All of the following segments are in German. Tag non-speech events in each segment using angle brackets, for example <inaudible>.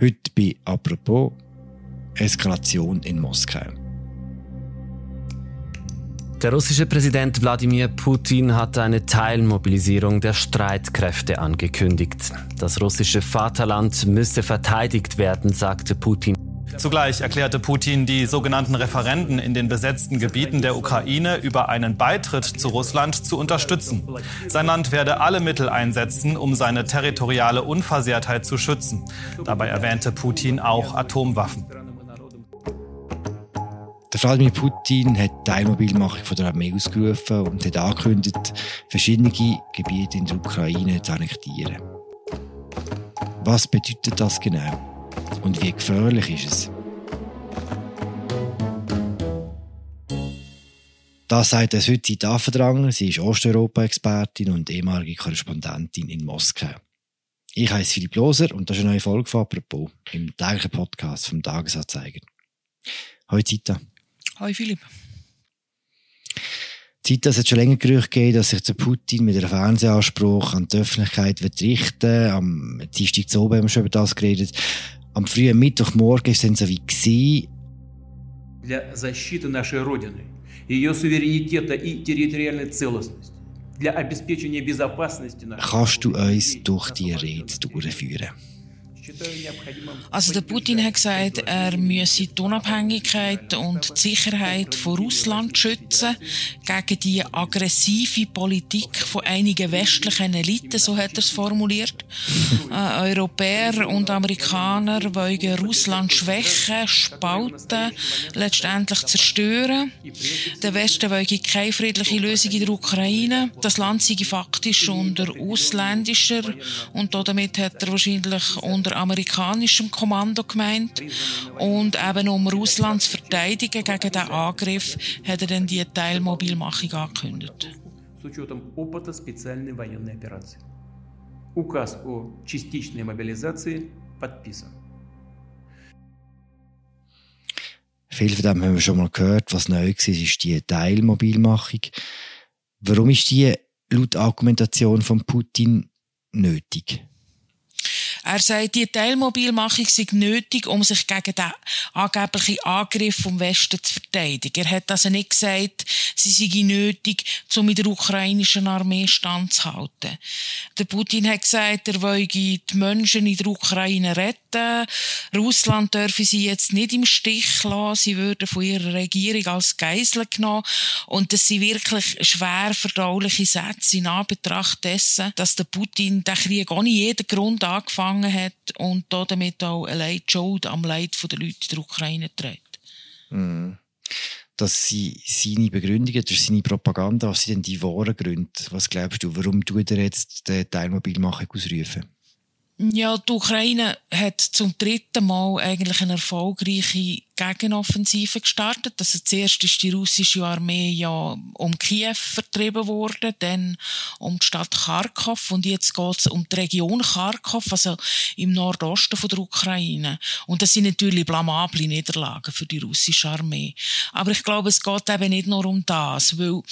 Heute bei Apropos Eskalation in Moskau. Der russische Präsident Wladimir Putin hat eine Teilmobilisierung der Streitkräfte angekündigt. Das russische Vaterland müsse verteidigt werden, sagte Putin. Zugleich erklärte Putin die sogenannten Referenden in den besetzten Gebieten der Ukraine über einen Beitritt zu Russland zu unterstützen. Sein Land werde alle Mittel einsetzen, um seine territoriale Unversehrtheit zu schützen. Dabei erwähnte Putin auch Atomwaffen. Der Wladimir Putin hat die Teilmobilmachung von der Armee ausgerufen und hat angekündigt, verschiedene Gebiete in der Ukraine zu annektieren. Was bedeutet das genau? Und wie gefährlich ist es? Das sagt es heute Zeit Affendrang. Sie ist Osteuropa-Expertin und ehemalige Korrespondentin in Moskau. Ich heiße Philipp Loser und das ist eine neue Folge von «Apropos» im täglichen Podcast vom Tagesanzeiger. Hallo Zita. Hallo Philipp. Zita, es hat schon länger Gerüchte gegeben, dass sich der Putin mit einem Fernsehanspruch an die Öffentlichkeit wird richten. Am Dienstag zu oben haben wir schon über das geredet. Am frühen Mittwochmorgen ist es dann so wie gewesen. Для защиты нашей Родины, ее суверенитета и территориальной целостности, для обеспечения безопасности нашей Kannst du uns durch die Rede durchführen? Also der Putin hat gesagt, er müsse die Unabhängigkeit und die Sicherheit von Russland schützen gegen die aggressive Politik von einigen westlichen Eliten, so hat er es formuliert. äh, Europäer und Amerikaner wollen Russland schwächen, spalten, letztendlich zerstören. Der Westen will keine friedliche Lösung in der Ukraine. Das Land sei faktisch unter ausländischer und damit hat er wahrscheinlich unter amerikanischem Kommando gemeint. Und eben um Russland zu verteidigen gegen den Angriff, hat er dann die Teilmobilmachung angekündigt. с учетом опыта специальной военной операции. Указ о частичной мобилизации подписан. Viel von dem haben wir schon mal gehört. Was neu war, ist die Teilmobilmachung. Warum ist die laut Argumentation von Putin nötig? Er sagt, die Teilmobilmachung sei nötig, um sich gegen den angeblichen Angriff vom Westen zu verteidigen. Er hat also nicht gesagt, sie sei nötig, um mit der ukrainischen Armee standzuhalten. Der Putin hat gesagt, er wolle die Menschen in der Ukraine retten. Russland dürfe sie jetzt nicht im Stich lassen. Sie würden von ihrer Regierung als Geisel genommen. Und das sind wirklich schwer verdauliche Sätze in Anbetracht dessen, dass der Putin den Krieg ohne jeden Grund angefangen hat und damit auch allein die Schuld am Leid der Leute in der Ukraine trägt. Mm. Dass sie seine Begründungen durch seine Propaganda, was sind denn die wahren Gründe? Was glaubst du, warum tut er jetzt die Teilmobilmachung ausrufen? Ja, die Ukraine hat zum dritten Mal eigentlich eine erfolgreiche Gegenoffensive gestartet. Also zuerst ist die russische Armee ja um Kiew vertrieben worden, dann um die Stadt Kharkov und jetzt geht es um die Region Kharkov, also im Nordosten von der Ukraine. Und das sind natürlich blamable Niederlagen für die russische Armee. Aber ich glaube, es geht eben nicht nur um das, weil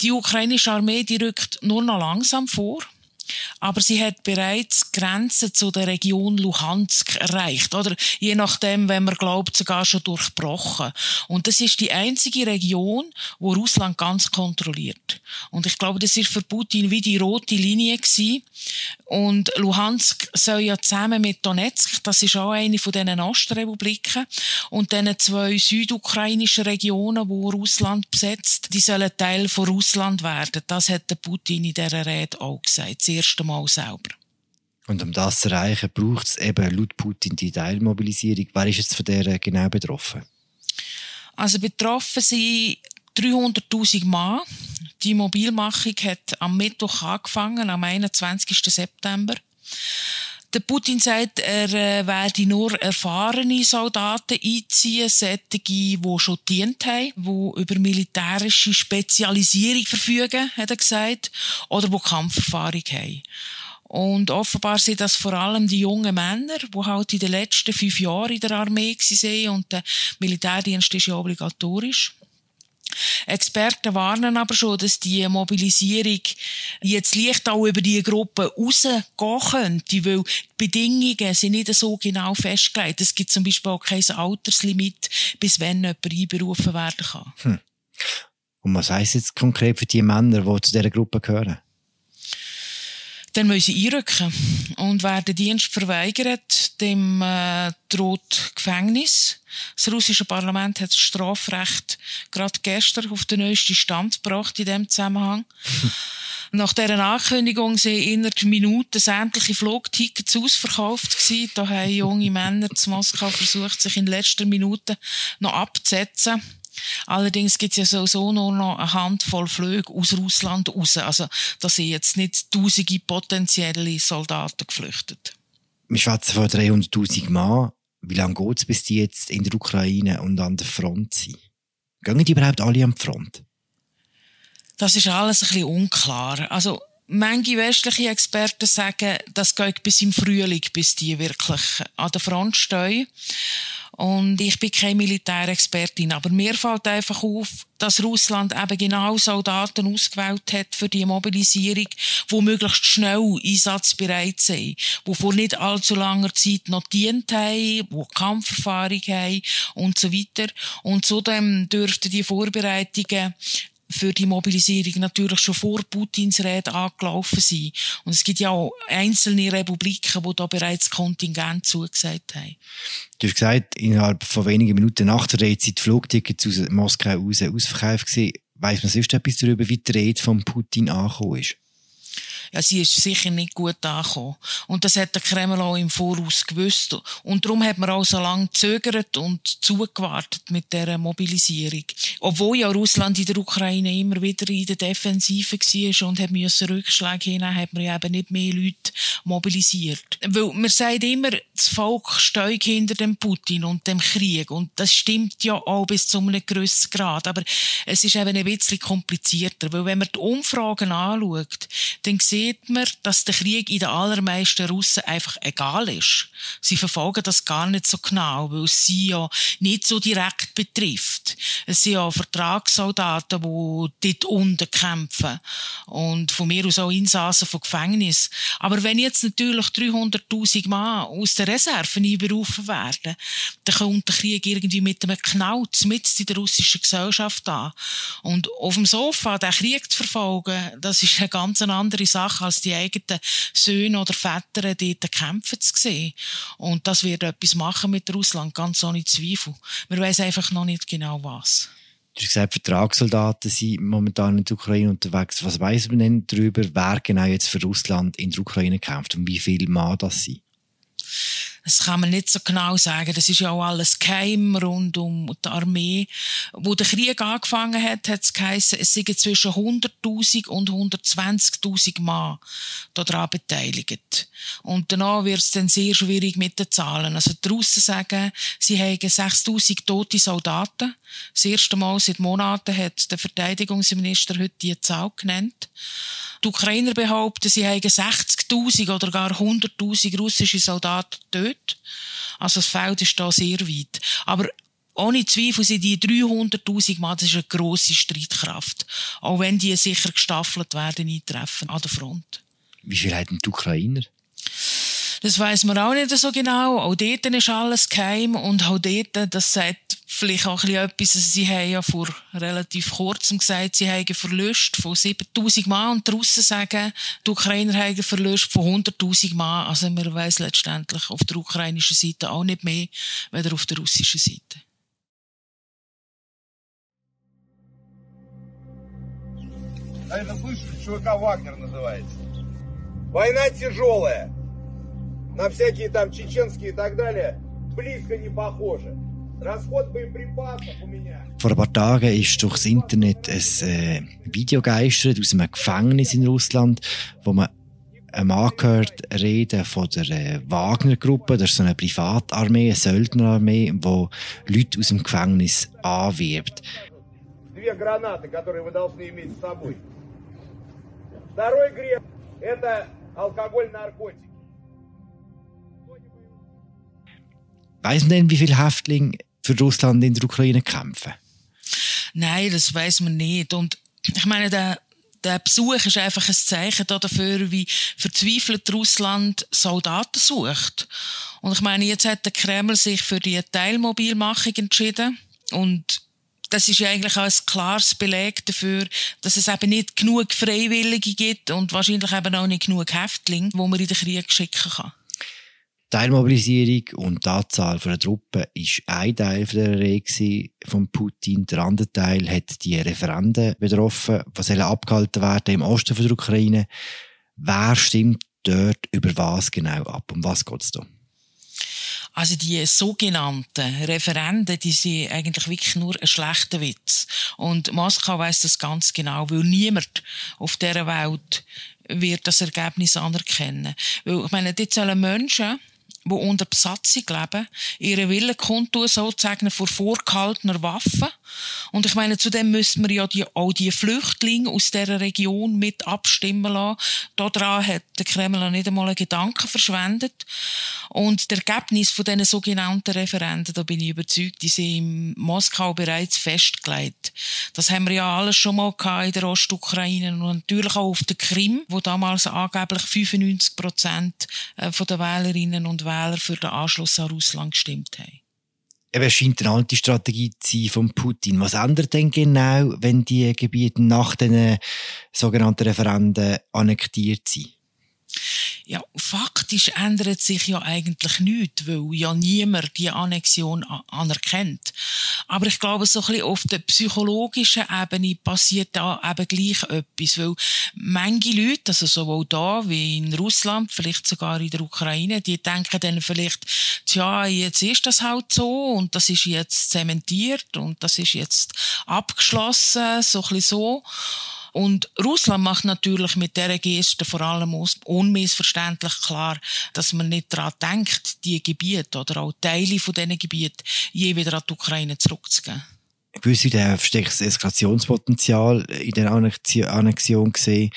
die ukrainische Armee, die rückt nur noch langsam vor aber sie hat bereits Grenzen zu der Region Luhansk erreicht, oder je nachdem, wenn man glaubt, sogar schon durchbrochen. Und das ist die einzige Region, wo Russland ganz kontrolliert. Und ich glaube, das ist für Putin wie die rote Linie gewesen. Und Luhansk soll ja zusammen mit Donetsk, das ist auch eine von diesen Ostrepubliken, und diesen zwei südukrainischen Regionen, wo Russland besetzt, die sollen Teil von Russland werden. Das hat der Putin in dieser Rede auch gesagt, das erste Mal selber. Und um das zu erreichen, braucht es eben laut Putin die Teilmobilisierung. Wer ist jetzt von der genau betroffen? Also betroffen sind 300.000 Mann. Die Mobilmachung hat am Mittwoch angefangen, am 21. September. Der Putin sagt, er äh, werde nur erfahrene Soldaten einziehen, solche, die schon dient haben, die über militärische Spezialisierung verfügen, hat er gesagt, oder die Kampferfahrung haben. Und offenbar sind das vor allem die jungen Männer, die halt in den letzten fünf Jahren in der Armee waren und der Militärdienst ist ja obligatorisch. Experten warnen aber schon, dass die Mobilisierung jetzt leicht auch über die Gruppe rausgehen könnte, weil die Bedingungen sind nicht so genau festgelegt. Es gibt zum Beispiel auch kein Alterslimit, bis wenn jemand einberufen werden kann. Hm. Und was heisst jetzt konkret für die Männer, die zu dieser Gruppe gehören? Dann müssen sie einrücken. Und wer den Dienst verweigert, dem äh, droht Gefängnis. Das russische Parlament hat das Strafrecht gerade gestern auf den neuesten Stand gebracht in diesem Zusammenhang. <laughs> Nach dieser Ankündigung sind innerhalb Minuten sämtliche Flugtickets ausverkauft gewesen. Da haben junge Männer zu Moskau versucht, sich in letzter Minute noch abzusetzen. Allerdings gibt es ja sowieso nur noch eine Handvoll Flüge aus Russland raus. Also da sind jetzt nicht tausende potenzielle Soldaten geflüchtet. Wir schwätzen von 300'000 Mann. Wie lange geht es, bis die jetzt in der Ukraine und an der Front sind? Gehen die überhaupt alle an die Front? Das ist alles ein bisschen unklar. Also, manche westliche Experten sagen, das geht bis im Frühling, bis die wirklich an der Front stehen. Und ich bin keine Militärexpertin, aber mir fällt einfach auf, dass Russland eben genau Soldaten ausgewählt hat für die Mobilisierung, die möglichst schnell einsatzbereit sind, die vor nicht allzu langer Zeit noch dient haben, die Kampferfahrung haben und so weiter. Und zudem dürften die Vorbereitungen für die Mobilisierung natürlich schon vor Putins Rede angelaufen sein. Und es gibt ja auch einzelne Republiken, die da bereits Kontingent zugesagt haben. Du hast gesagt, innerhalb von wenigen Minuten nach der Rede sind die Flugtickets aus Moskau raus ausverkauft gewesen. Weiss man sonst etwas darüber, wie die Rede von Putin angekommen ist? Ja, sie ist sicher nicht gut angekommen. Und das hat der Kreml auch im Voraus gewusst. Und darum hat man auch so lange gezögert und zugewartet mit der Mobilisierung. Obwohl ja Russland in der Ukraine immer wieder in der Defensive war und hat müssen Rückschläge hinnehmen, hat man ja eben nicht mehr Leute mobilisiert. Weil man sagt immer, das Volk steigt hinter dem Putin und dem Krieg. Und das stimmt ja auch bis zu einem gewissen Grad. Aber es ist eben ein bisschen komplizierter. Weil wenn man die Umfragen anschaut, dann sieht sieht man, dass der Krieg in den allermeisten Russen einfach egal ist. Sie verfolgen das gar nicht so genau, weil es sie ja nicht so direkt betrifft. Es sind ja Vertragssoldaten, die dort unten kämpfen. Und von mir aus auch Insassen von Gefängnis. Aber wenn jetzt natürlich 300.000 Mann aus der Reserve einberufen werden, dann kommt der Krieg irgendwie mit einem Knauz mit in der russischen Gesellschaft an. Und auf dem Sofa den Krieg zu verfolgen, das ist eine ganz andere Sache, als die eigenen Söhne oder Väter dort kämpfen zu sehen. Und das wird etwas machen mit Russland, ganz ohne Zweifel. Wir wissen einfach noch nicht genau was. Du hast gesagt, Vertragssoldaten sind momentan in der Ukraine unterwegs. Was weiß man denn darüber, wer genau jetzt für Russland in der Ukraine kämpft und wie viele Mann das sind? Das kann man nicht so genau sagen. Das ist ja auch alles geheim rund um die Armee. Wo der Krieg angefangen hat, hat es geheißen, es seien zwischen 100.000 und 120.000 Mann daran beteiligt. Und danach wird es dann sehr schwierig mit den Zahlen. Also die Russen sagen, sie haben 6.000 tote Soldaten. Das erste Mal seit Monaten hat der Verteidigungsminister heute die Zahl genannt. Die Ukrainer behaupten, sie haben 60.000 oder gar 100.000 russische Soldaten tot. Also das Feld ist da sehr weit. Aber ohne Zweifel sind die 300.000 Mann, das ist eine grosse Streitkraft. Auch wenn die sicher gestaffelt werden, eintreffen an der Front. Wie viel haben die Ukrainer? Das weiß man auch nicht so genau. Auch dort ist alles geheim und auch dort, das sagt vielleicht auch ein etwas, sie haben ja vor relativ kurzem gesagt, sie haben Verlust von 7000 Mann und draussen sagen, die Ukrainer haben Verlust von 100.000 Mann. Also man weiss letztendlich auf der ukrainischen Seite auch nicht mehr, als auf der russischen Seite. Это слышали, ЧВК «Вагнер» называется. Война тяжелая. На всякие там чеченские и так далее близко не похоже. Vor ein paar Tagen ist durchs Internet ein äh, Video geistert aus einem Gefängnis in Russland, wo man einen Mann gehört reden von der äh, Wagner-Gruppe. Das ist so eine Privatarmee, eine Söldnerarmee, die Leute aus dem Gefängnis anwirbt. Две гранаты, которые вы должны иметь с собой. Второй грех – это алкоголь, наркотики. Weiss man denn, wie viele Häftlinge für Russland in der Ukraine kämpfen? Nein, das weiß man nicht. Und ich meine, der, der Besuch ist einfach ein Zeichen dafür, wie verzweifelt Russland Soldaten sucht. Und ich meine, jetzt hat der Kreml sich für die Teilmobilmachung entschieden. Und das ist ja eigentlich auch ein klares Beleg dafür, dass es eben nicht genug Freiwillige gibt und wahrscheinlich eben auch nicht genug Häftlinge, wo man in den Krieg schicken kann. Teilmobilisierung und die Anzahl der Truppen war ein Teil der Rede von Putin. Der andere Teil hat die Referenden betroffen, die abgehalten werden im Osten der Ukraine. Wer stimmt dort über was genau ab? Um was geht es da? Also die sogenannten Referenden, die sind eigentlich wirklich nur ein schlechter Witz. Und Moskau weiß das ganz genau, weil niemand auf dieser Welt wird das Ergebnis anerkennen. Weil, ich meine, dort sollen Menschen die unter Besatzung leben, ihre Willen kundtun, sozusagen vor vorgehaltener Waffe. Und ich meine, zudem müssen wir ja die, auch die Flüchtlinge aus dieser Region mit abstimmen lassen. Daran hat der Kreml nicht einmal einen Gedanken verschwendet. Und das Ergebnis von diesen sogenannten Referenden, da bin ich überzeugt, die sind in Moskau bereits festgelegt. Das haben wir ja alles schon mal gehabt in der Ostukraine und natürlich auch auf der Krim, wo damals angeblich 95 Prozent äh, der Wählerinnen und Wähler für den Anschluss an Russland gestimmt haben. Es scheint eine Antistrategie zu sein von Putin. Was ändert denn genau, wenn die Gebiete nach den sogenannten Referenden annektiert sind? Ja, faktisch ändert sich ja eigentlich nichts, weil ja niemand die Annexion anerkennt. Aber ich glaube, so ein bisschen auf der psychologischen Ebene passiert da eben gleich etwas, weil manche Leute, also sowohl da wie in Russland, vielleicht sogar in der Ukraine, die denken dann vielleicht, tja, jetzt ist das halt so und das ist jetzt zementiert und das ist jetzt abgeschlossen, so ein bisschen so. Und Russland macht natürlich mit dieser Geste vor allem unmissverständlich klar, dass man nicht daran denkt, die Gebiete oder auch Teile von diesen Gebieten je wieder an die Ukraine zurückzugeben. Gewisse verstecktes Eskalationspotenzial in der Annexion gesehen.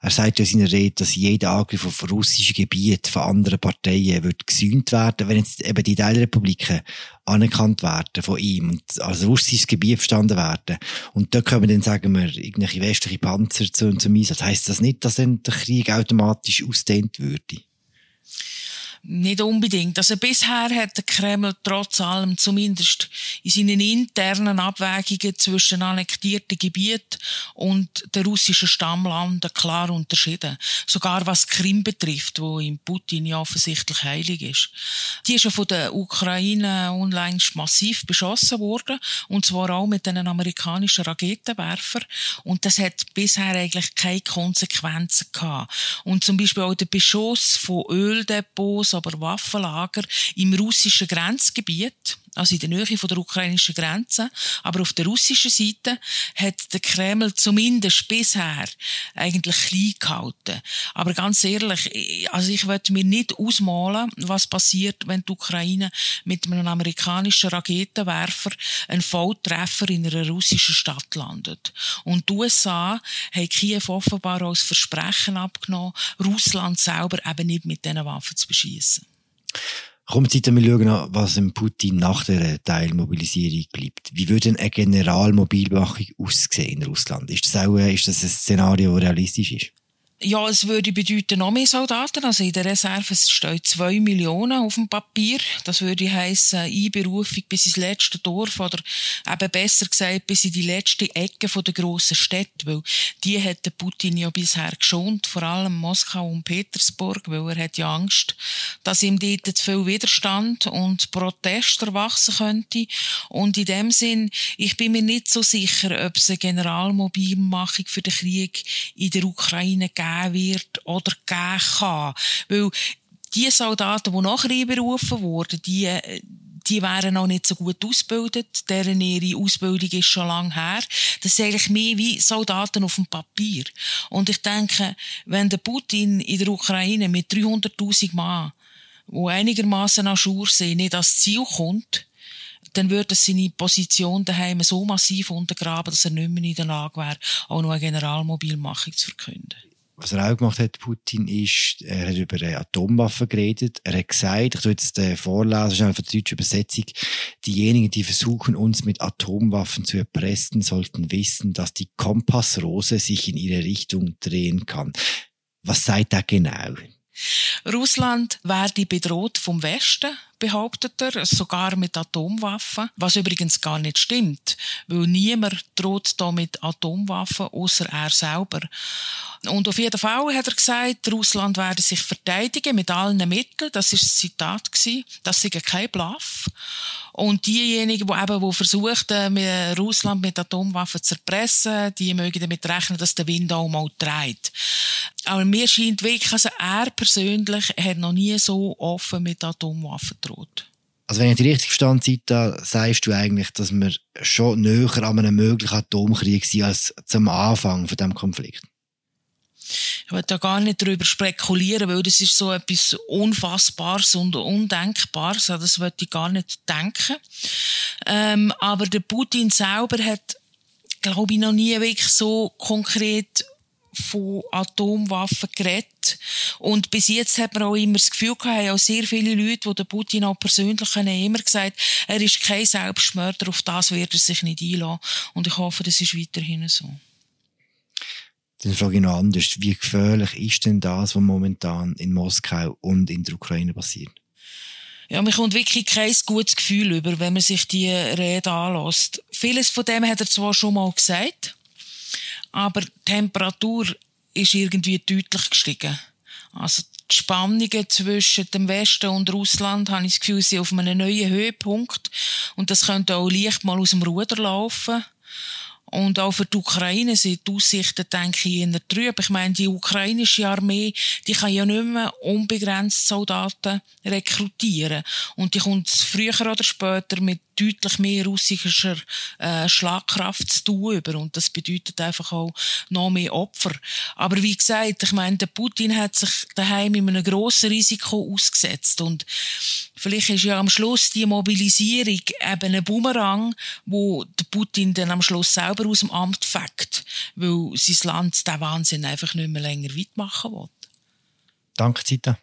Er sagt ja in seiner Rede, dass jeder Angriff auf russische Gebiete von anderen Parteien wird gesühnt werden, wenn jetzt eben die Teilrepubliken anerkannt werden von ihm und als russisches Gebiet verstanden werden. Und da können wir dann, sagen wir, irgendwelche westliche Panzer zu, zum Einsatz. Heisst das nicht, dass dann der Krieg automatisch ausdehnt würde? Nicht unbedingt. Also bisher hat der Kreml trotz allem zumindest in seinen internen Abwägungen zwischen annektierten Gebieten und den russischen Stammlanden klar unterschieden. Sogar was Krim betrifft, wo in Putin ja offensichtlich heilig ist. Die ist ja von der Ukraine unlängst massiv beschossen worden und zwar auch mit einem amerikanischen Raketenwerfer und das hat bisher eigentlich keine Konsequenzen gehabt. Und zum Beispiel auch der Beschuss von Öldepots aber Waffenlager im russischen Grenzgebiet, also in der Nähe von der ukrainischen Grenze. Aber auf der russischen Seite hat der Kreml zumindest bisher eigentlich klein gehalten. Aber ganz ehrlich, also ich würde mir nicht ausmalen, was passiert, wenn die Ukraine mit einem amerikanischen Raketenwerfer einen Volltreffer in einer russischen Stadt landet. Und die USA haben Kiew offenbar als Versprechen abgenommen, Russland selber eben nicht mit diesen Waffen zu beschießen. Kommt Zeit, wir schauen, was im Putin nach der Teilmobilisierung bleibt. Wie würde eine Generalmobilmachung aussehen in Russland? Ist das auch ist das ein Szenario, das realistisch ist? Ja, es würde bedeuten noch mehr Soldaten. Also in der Reserve stehen zwei Millionen auf dem Papier. Das würde heißen Einberufung bis ins letzte Dorf oder eben besser gesagt bis in die letzte Ecke der grossen Städte. Weil die hat der Putin ja bisher geschont, vor allem Moskau und Petersburg, weil er hat ja Angst, dass ihm dort zu viel Widerstand und Protest erwachsen könnte. Und in dem Sinn, ich bin mir nicht so sicher, ob es eine Generalmobilmachung für den Krieg in der Ukraine gibt geben wird oder geben kann. Weil die Soldaten, die nachher einberufen wurden, die, die wären noch nicht so gut ausgebildet. Deren ihre Ausbildung ist schon lange her. Das sind eigentlich mehr wie Soldaten auf dem Papier. Und ich denke, wenn der Putin in der Ukraine mit 300.000 Mann, wo einigermaßen an Schur sind, nicht ans Ziel kommt, dann würde es seine Position daheim so massiv untergraben, dass er nicht mehr in der Lage wäre, auch noch eine Generalmobilmachung zu verkünden. Was er auch gemacht hat, Putin, ist, er hat über Atomwaffen geredet. Er hat gesagt, ich tue jetzt äh, vorlesen, schnell für die deutsche Übersetzung, diejenigen, die versuchen, uns mit Atomwaffen zu erpressen, sollten wissen, dass die Kompassrose sich in ihre Richtung drehen kann. Was sagt er genau? Russland werde bedroht vom Westen, behauptet er, sogar mit Atomwaffen, was übrigens gar nicht stimmt, weil niemand droht da mit Atomwaffen, außer er selber. Und auf jeden Fall hat er gesagt, Russland werde sich verteidigen mit allen Mitteln, das ist das Zitat das sei kein Bluff. Und diejenigen, die eben die versuchten, Russland mit Atomwaffen zu erpressen, die mögen damit rechnen, dass der Wind auch mal dreht. Aber mir scheint wirklich, also er persönlich hat noch nie so offen mit Atomwaffen gedroht. Also wenn ich die richtig verstanden habe, sagst du eigentlich, dass wir schon näher an einem möglichen Atomkrieg sind als zum Anfang von dem Konflikt? Ich will da gar nicht darüber spekulieren, weil das ist so etwas Unfassbares und Undenkbares. Das wollte ich gar nicht denken. Ähm, aber der Putin selber hat, glaube ich, noch nie wirklich so konkret von Atomwaffen geredet. Und bis jetzt hat man auch immer das Gefühl gehabt, haben auch sehr viele Leute, die den Putin auch persönlich kennen, immer gesagt, er ist kein Selbstmörder, auf das wird er sich nicht einlassen. Und ich hoffe, das ist weiterhin so. Dann frage ich noch anders, wie gefährlich ist denn das, was momentan in Moskau und in der Ukraine passiert? Ja, man kommt wirklich kein gutes Gefühl über, wenn man sich die Rede anlässt. Vieles von dem hat er zwar schon mal gesagt, aber die Temperatur ist irgendwie deutlich gestiegen. Also die Spannungen zwischen dem Westen und Russland, habe ich das Gefühl, sind auf einem neuen Höhepunkt. Und das könnte auch leicht mal aus dem Ruder laufen. Und auch für die Ukraine sind die Aussichten, denke ich, eher trüb. Ich meine, die ukrainische Armee, die kann ja nicht mehr unbegrenzt Soldaten rekrutieren. Und die kommt früher oder später mit deutlich mehr russischer äh, Schlagkraft zu tun über. Und das bedeutet einfach auch noch mehr Opfer. Aber wie gesagt, ich meine, der Putin hat sich daheim in einem grossen Risiko ausgesetzt. Und vielleicht ist ja am Schluss die Mobilisierung eben ein Bumerang, wo der Putin dann am Schluss selber aus dem Amt fängt, weil sein Land den Wahnsinn einfach nicht mehr länger weit machen will. Danke, Zita.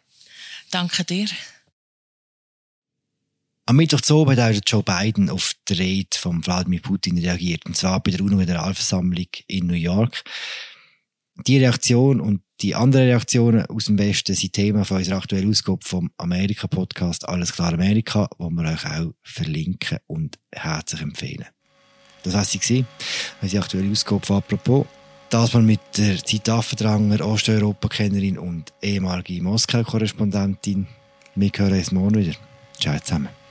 Danke dir. Am Mittwoch zu oben hat Joe Biden auf die Rede von Wladimir Putin reagiert, und zwar bei der UNO-Generalversammlung in New York. Die Reaktion und die anderen Reaktionen aus dem Westen sind Thema von unserer aktuellen Ausgabe vom Amerika-Podcast Alles klar Amerika, wo wir euch auch verlinken und herzlich empfehlen. Das war sie, unsere aktuelle Ausgabe von «Apropos». Das mal mit der Zeitaffendranger, Osteuropa-Kennerin und ehemalige Moskau-Korrespondentin. Wir hören uns morgen wieder. Ciao zusammen.